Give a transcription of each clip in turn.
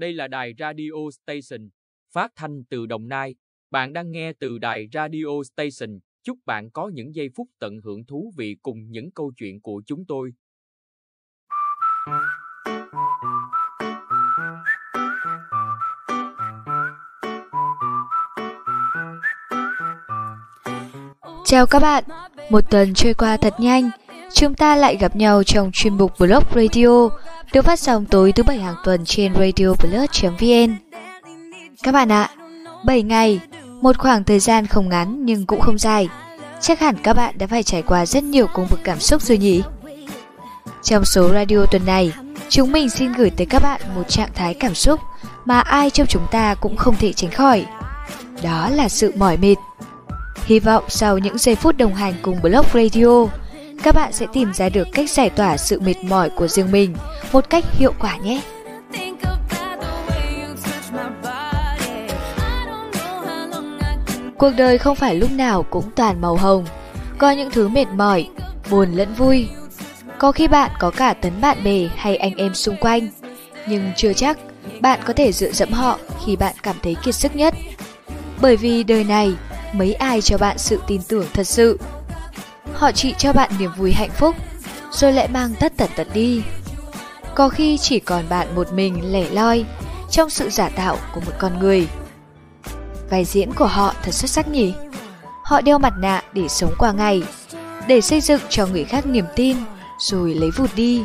Đây là đài Radio Station, phát thanh từ Đồng Nai. Bạn đang nghe từ đài Radio Station. Chúc bạn có những giây phút tận hưởng thú vị cùng những câu chuyện của chúng tôi. Chào các bạn, một tuần trôi qua thật nhanh, chúng ta lại gặp nhau trong chuyên mục Blog Radio, được phát sóng tối thứ bảy hàng tuần trên radioblog.vn. Các bạn ạ, 7 ngày, một khoảng thời gian không ngắn nhưng cũng không dài. Chắc hẳn các bạn đã phải trải qua rất nhiều cung bậc cảm xúc rồi nhỉ? Trong số radio tuần này, chúng mình xin gửi tới các bạn một trạng thái cảm xúc mà ai trong chúng ta cũng không thể tránh khỏi. Đó là sự mỏi mệt. Hy vọng sau những giây phút đồng hành cùng Blog Radio, các bạn sẽ tìm ra được cách giải tỏa sự mệt mỏi của riêng mình một cách hiệu quả nhé. Cuộc đời không phải lúc nào cũng toàn màu hồng, có những thứ mệt mỏi, buồn lẫn vui. Có khi bạn có cả tấn bạn bè hay anh em xung quanh, nhưng chưa chắc bạn có thể dựa dẫm họ khi bạn cảm thấy kiệt sức nhất. Bởi vì đời này, mấy ai cho bạn sự tin tưởng thật sự. Họ chỉ cho bạn niềm vui hạnh phúc, rồi lại mang tất tật tật đi. Có khi chỉ còn bạn một mình lẻ loi trong sự giả tạo của một con người. Vai diễn của họ thật xuất sắc nhỉ? Họ đeo mặt nạ để sống qua ngày, để xây dựng cho người khác niềm tin, rồi lấy vụt đi.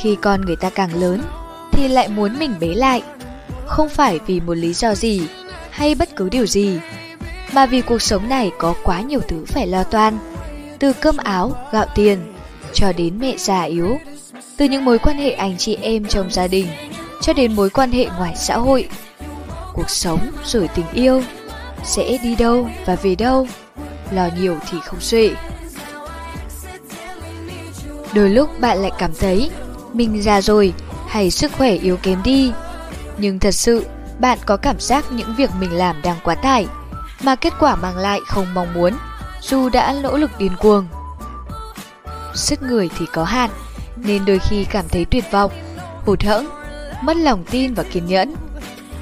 Khi con người ta càng lớn, thì lại muốn mình bế lại. Không phải vì một lý do gì, hay bất cứ điều gì, mà vì cuộc sống này có quá nhiều thứ phải lo toan. Từ cơm áo, gạo tiền, cho đến mẹ già yếu. Từ những mối quan hệ anh chị em trong gia đình, cho đến mối quan hệ ngoài xã hội. Cuộc sống rồi tình yêu sẽ đi đâu và về đâu, lo nhiều thì không xuể. Đôi lúc bạn lại cảm thấy mình già rồi hay sức khỏe yếu kém đi. Nhưng thật sự, bạn có cảm giác những việc mình làm đang quá tải, mà kết quả mang lại không mong muốn, dù đã nỗ lực điên cuồng. Sức người thì có hạn, nên đôi khi cảm thấy tuyệt vọng, hụt hẫng mất lòng tin và kiên nhẫn.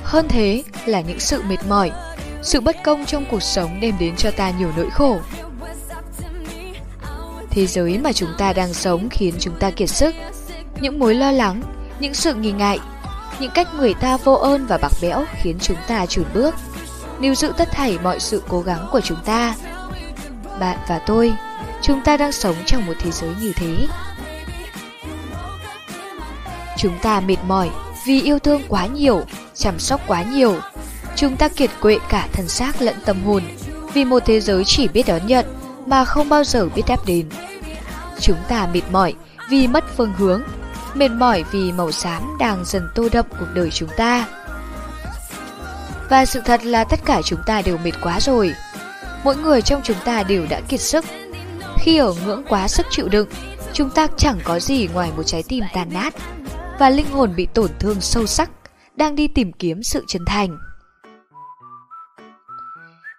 Hơn thế là những sự mệt mỏi, sự bất công trong cuộc sống đem đến cho ta nhiều nỗi khổ. Thế giới mà chúng ta đang sống khiến chúng ta kiệt sức. Những mối lo lắng, những sự nghi ngại, những cách người ta vô ơn và bạc bẽo khiến chúng ta chùn bước, níu giữ tất thảy mọi sự cố gắng của chúng ta. Bạn và tôi, chúng ta đang sống trong một thế giới như thế. Chúng ta mệt mỏi vì yêu thương quá nhiều, chăm sóc quá nhiều. Chúng ta kiệt quệ cả thân xác lẫn tâm hồn vì một thế giới chỉ biết đón nhận mà không bao giờ biết đáp đến. Chúng ta mệt mỏi vì mất phương hướng, mệt mỏi vì màu xám đang dần tô đậm cuộc đời chúng ta. Và sự thật là tất cả chúng ta đều mệt quá rồi. Mỗi người trong chúng ta đều đã kiệt sức. Khi ở ngưỡng quá sức chịu đựng, chúng ta chẳng có gì ngoài một trái tim tàn nát và linh hồn bị tổn thương sâu sắc, đang đi tìm kiếm sự chân thành.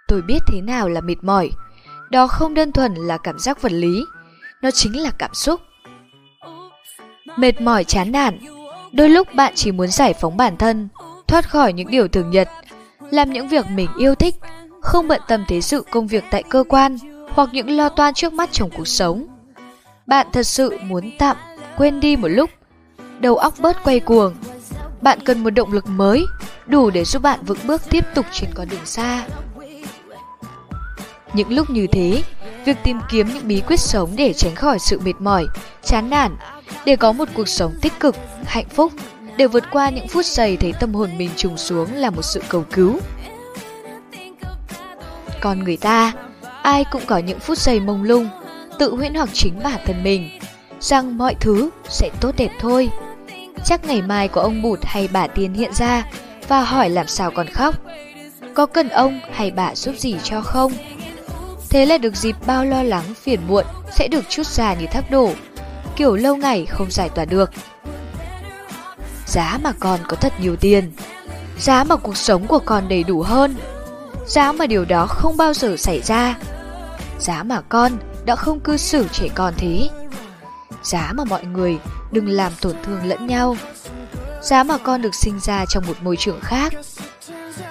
Tôi biết thế nào là mệt mỏi, đó không đơn thuần là cảm giác vật lý, nó chính là cảm xúc. Mệt mỏi chán nản, đôi lúc bạn chỉ muốn giải phóng bản thân, thoát khỏi những điều thường nhật, làm những việc mình yêu thích, không bận tâm thế sự công việc tại cơ quan hoặc những lo toan trước mắt trong cuộc sống. Bạn thật sự muốn tạm quên đi một lúc đầu óc bớt quay cuồng. Bạn cần một động lực mới, đủ để giúp bạn vững bước tiếp tục trên con đường xa. Những lúc như thế, việc tìm kiếm những bí quyết sống để tránh khỏi sự mệt mỏi, chán nản, để có một cuộc sống tích cực, hạnh phúc, để vượt qua những phút giây thấy tâm hồn mình trùng xuống là một sự cầu cứu. Còn người ta, ai cũng có những phút giây mông lung, tự huyễn hoặc chính bản thân mình, rằng mọi thứ sẽ tốt đẹp thôi. Chắc ngày mai có ông bụt hay bà tiên hiện ra và hỏi làm sao còn khóc. Có cần ông hay bà giúp gì cho không? Thế là được dịp bao lo lắng phiền muộn sẽ được chút ra như thác đổ, kiểu lâu ngày không giải tỏa được. Giá mà con có thật nhiều tiền, giá mà cuộc sống của con đầy đủ hơn, giá mà điều đó không bao giờ xảy ra, giá mà con đã không cư xử trẻ con thế, giá mà mọi người đừng làm tổn thương lẫn nhau. Giá mà con được sinh ra trong một môi trường khác.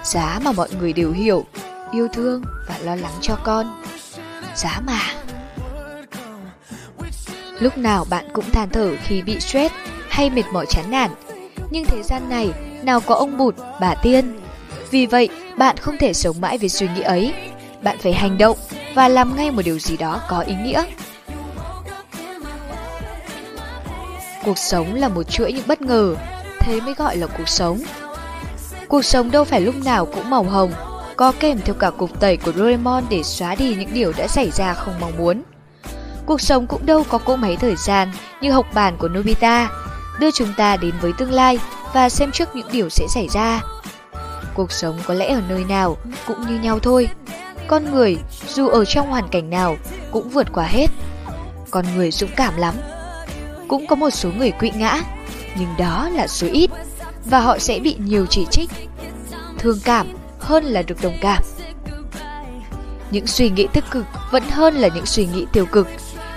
Giá mà mọi người đều hiểu, yêu thương và lo lắng cho con. Giá mà. Lúc nào bạn cũng than thở khi bị stress hay mệt mỏi chán nản. Nhưng thế gian này nào có ông bụt, bà tiên. Vì vậy, bạn không thể sống mãi với suy nghĩ ấy. Bạn phải hành động và làm ngay một điều gì đó có ý nghĩa. Cuộc sống là một chuỗi những bất ngờ, thế mới gọi là cuộc sống. Cuộc sống đâu phải lúc nào cũng màu hồng, có kèm theo cả cục tẩy của Doraemon để xóa đi những điều đã xảy ra không mong muốn. Cuộc sống cũng đâu có cỗ máy thời gian như học bàn của Nobita, đưa chúng ta đến với tương lai và xem trước những điều sẽ xảy ra. Cuộc sống có lẽ ở nơi nào cũng như nhau thôi. Con người, dù ở trong hoàn cảnh nào, cũng vượt qua hết. Con người dũng cảm lắm. Cũng có một số người quỵ ngã, nhưng đó là số ít, và họ sẽ bị nhiều chỉ trích. Thương cảm hơn là được đồng cảm. Những suy nghĩ tích cực vẫn hơn là những suy nghĩ tiêu cực.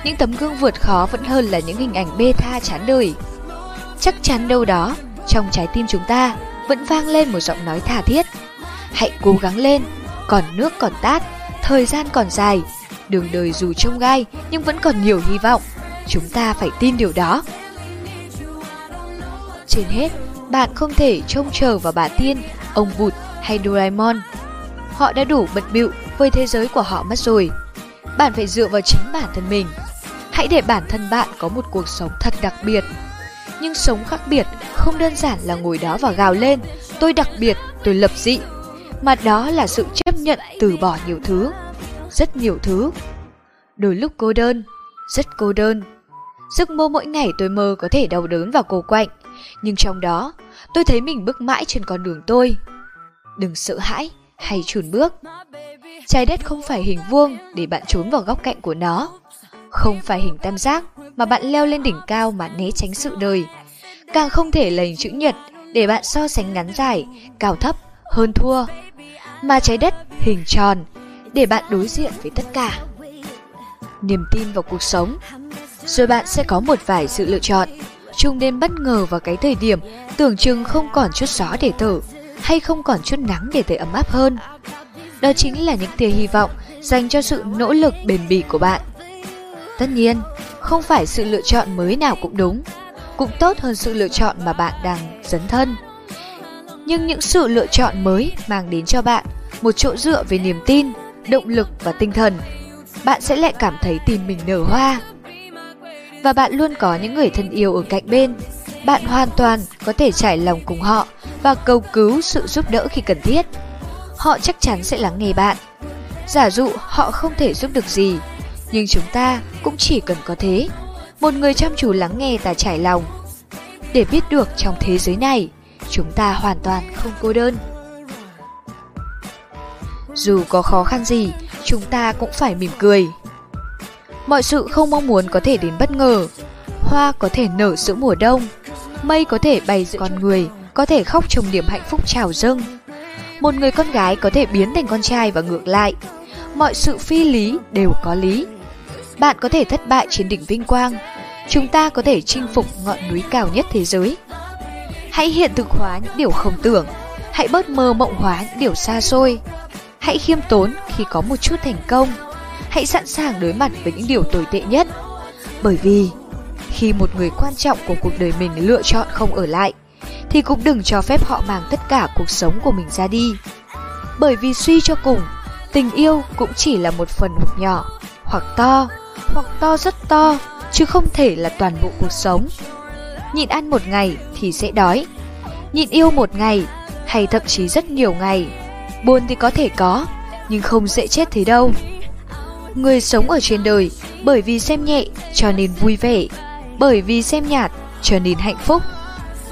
Những tấm gương vượt khó vẫn hơn là những hình ảnh bê tha chán đời. Chắc chắn đâu đó, trong trái tim chúng ta vẫn vang lên một giọng nói tha thiết. Hãy cố gắng lên, còn nước còn tát, thời gian còn dài, đường đời dù trông gai nhưng vẫn còn nhiều hy vọng. Chúng ta phải tin điều đó. Trên hết, bạn không thể trông chờ vào bà Tiên, ông Vụt hay Doraemon. Họ đã đủ bận bịu với thế giới của họ mất rồi. Bạn phải dựa vào chính bản thân mình. Hãy để bản thân bạn có một cuộc sống thật đặc biệt. Nhưng sống khác biệt không đơn giản là ngồi đó và gào lên, tôi đặc biệt, tôi lập dị, mà đó là sự chấp nhận từ bỏ nhiều thứ, rất nhiều thứ. Đôi lúc cô đơn, rất cô đơn. Giấc mơ mỗi ngày tôi mơ có thể đau đớn và cô quạnh, nhưng trong đó tôi thấy mình bước mãi trên con đường tôi. Đừng sợ hãi hay chùn bước. Trái đất không phải hình vuông để bạn trốn vào góc cạnh của nó. Không phải hình tam giác mà bạn leo lên đỉnh cao mà né tránh sự đời. Càng không thể là hình chữ nhật để bạn so sánh ngắn dài, cao thấp, hơn thua. Mà trái đất hình tròn để bạn đối diện với tất cả. Niềm tin vào cuộc sống Rồi bạn sẽ có một vài sự lựa chọn Chúng nên bất ngờ vào cái thời điểm tưởng chừng không còn chút gió để thở hay không còn chút nắng để thấy ấm áp hơn. Đó chính là những tia hy vọng dành cho sự nỗ lực bền bỉ của bạn. Tất nhiên, không phải sự lựa chọn mới nào cũng đúng, cũng tốt hơn sự lựa chọn mà bạn đang dấn thân. Nhưng những sự lựa chọn mới mang đến cho bạn một chỗ dựa về niềm tin, động lực và tinh thần. Bạn sẽ lại cảm thấy tim mình nở hoa. Và bạn luôn có những người thân yêu ở cạnh bên. Bạn hoàn toàn có thể trải lòng cùng họ và cầu cứu sự giúp đỡ khi cần thiết. Họ chắc chắn sẽ lắng nghe bạn. Giả dụ họ không thể giúp được gì, nhưng chúng ta cũng chỉ cần có thế. Một người chăm chú lắng nghe và trải lòng. Để biết được trong thế giới này, chúng ta hoàn toàn không cô đơn. Dù có khó khăn gì, chúng ta cũng phải mỉm cười. Mọi sự không mong muốn có thể đến bất ngờ. Hoa có thể nở giữa mùa đông, mây có thể bay giữa con người, có thể khóc trong niềm hạnh phúc trào dâng. Một người con gái có thể biến thành con trai và ngược lại. Mọi sự phi lý đều có lý. Bạn có thể thất bại trên đỉnh vinh quang. Chúng ta có thể chinh phục ngọn núi cao nhất thế giới. Hãy hiện thực hóa những điều không tưởng. Hãy bớt mơ mộng hóa những điều xa xôi. Hãy khiêm tốn khi có một chút thành công. Hãy sẵn sàng đối mặt với những điều tồi tệ nhất. Bởi vì khi một người quan trọng của cuộc đời mình lựa chọn không ở lại, thì cũng đừng cho phép họ mang tất cả cuộc sống của mình ra đi. Bởi vì suy cho cùng, tình yêu cũng chỉ là một phần hoặc nhỏ, hoặc to, hoặc to rất to, chứ không thể là toàn bộ cuộc sống. Nhịn ăn một ngày thì sẽ đói, nhịn yêu một ngày hay thậm chí rất nhiều ngày. Buồn thì có thể có, nhưng không dễ chết thế đâu. Người sống ở trên đời bởi vì xem nhẹ cho nên vui vẻ, bởi vì xem nhạt cho nên hạnh phúc.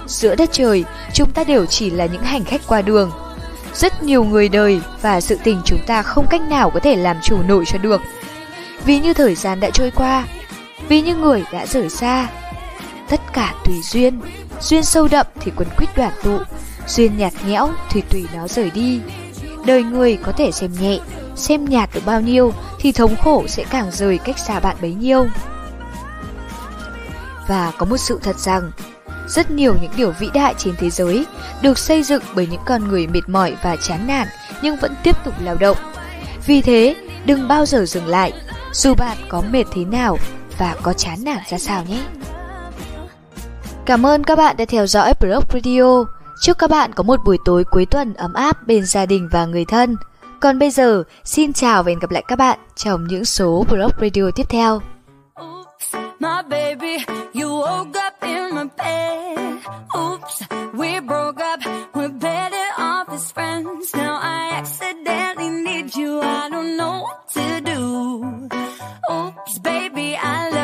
Giữa đất trời, chúng ta đều chỉ là những hành khách qua đường. Rất nhiều người đời và sự tình chúng ta không cách nào có thể làm chủ nổi cho được. Vì như thời gian đã trôi qua, vì như người đã rời xa. Tất cả tùy duyên, duyên sâu đậm thì quấn quýt đoàn tụ, duyên nhạt nhẽo thì tùy nó rời đi. Đời người có thể xem nhẹ, xem nhạt được bao nhiêu thì thống khổ sẽ càng rời cách xa bạn bấy nhiêu. Và có một sự thật rằng, rất nhiều những điều vĩ đại trên thế giới được xây dựng bởi những con người mệt mỏi và chán nản nhưng vẫn tiếp tục lao động. Vì thế, đừng bao giờ dừng lại, dù bạn có mệt thế nào và có chán nản ra sao nhé. Cảm ơn các bạn đã theo dõi Blog Radio. Chúc các bạn có một buổi tối cuối tuần ấm áp bên gia đình và người thân. Còn bây giờ, xin chào và hẹn gặp lại các bạn trong những số Blog Radio tiếp theo. Oops, my baby. 爱。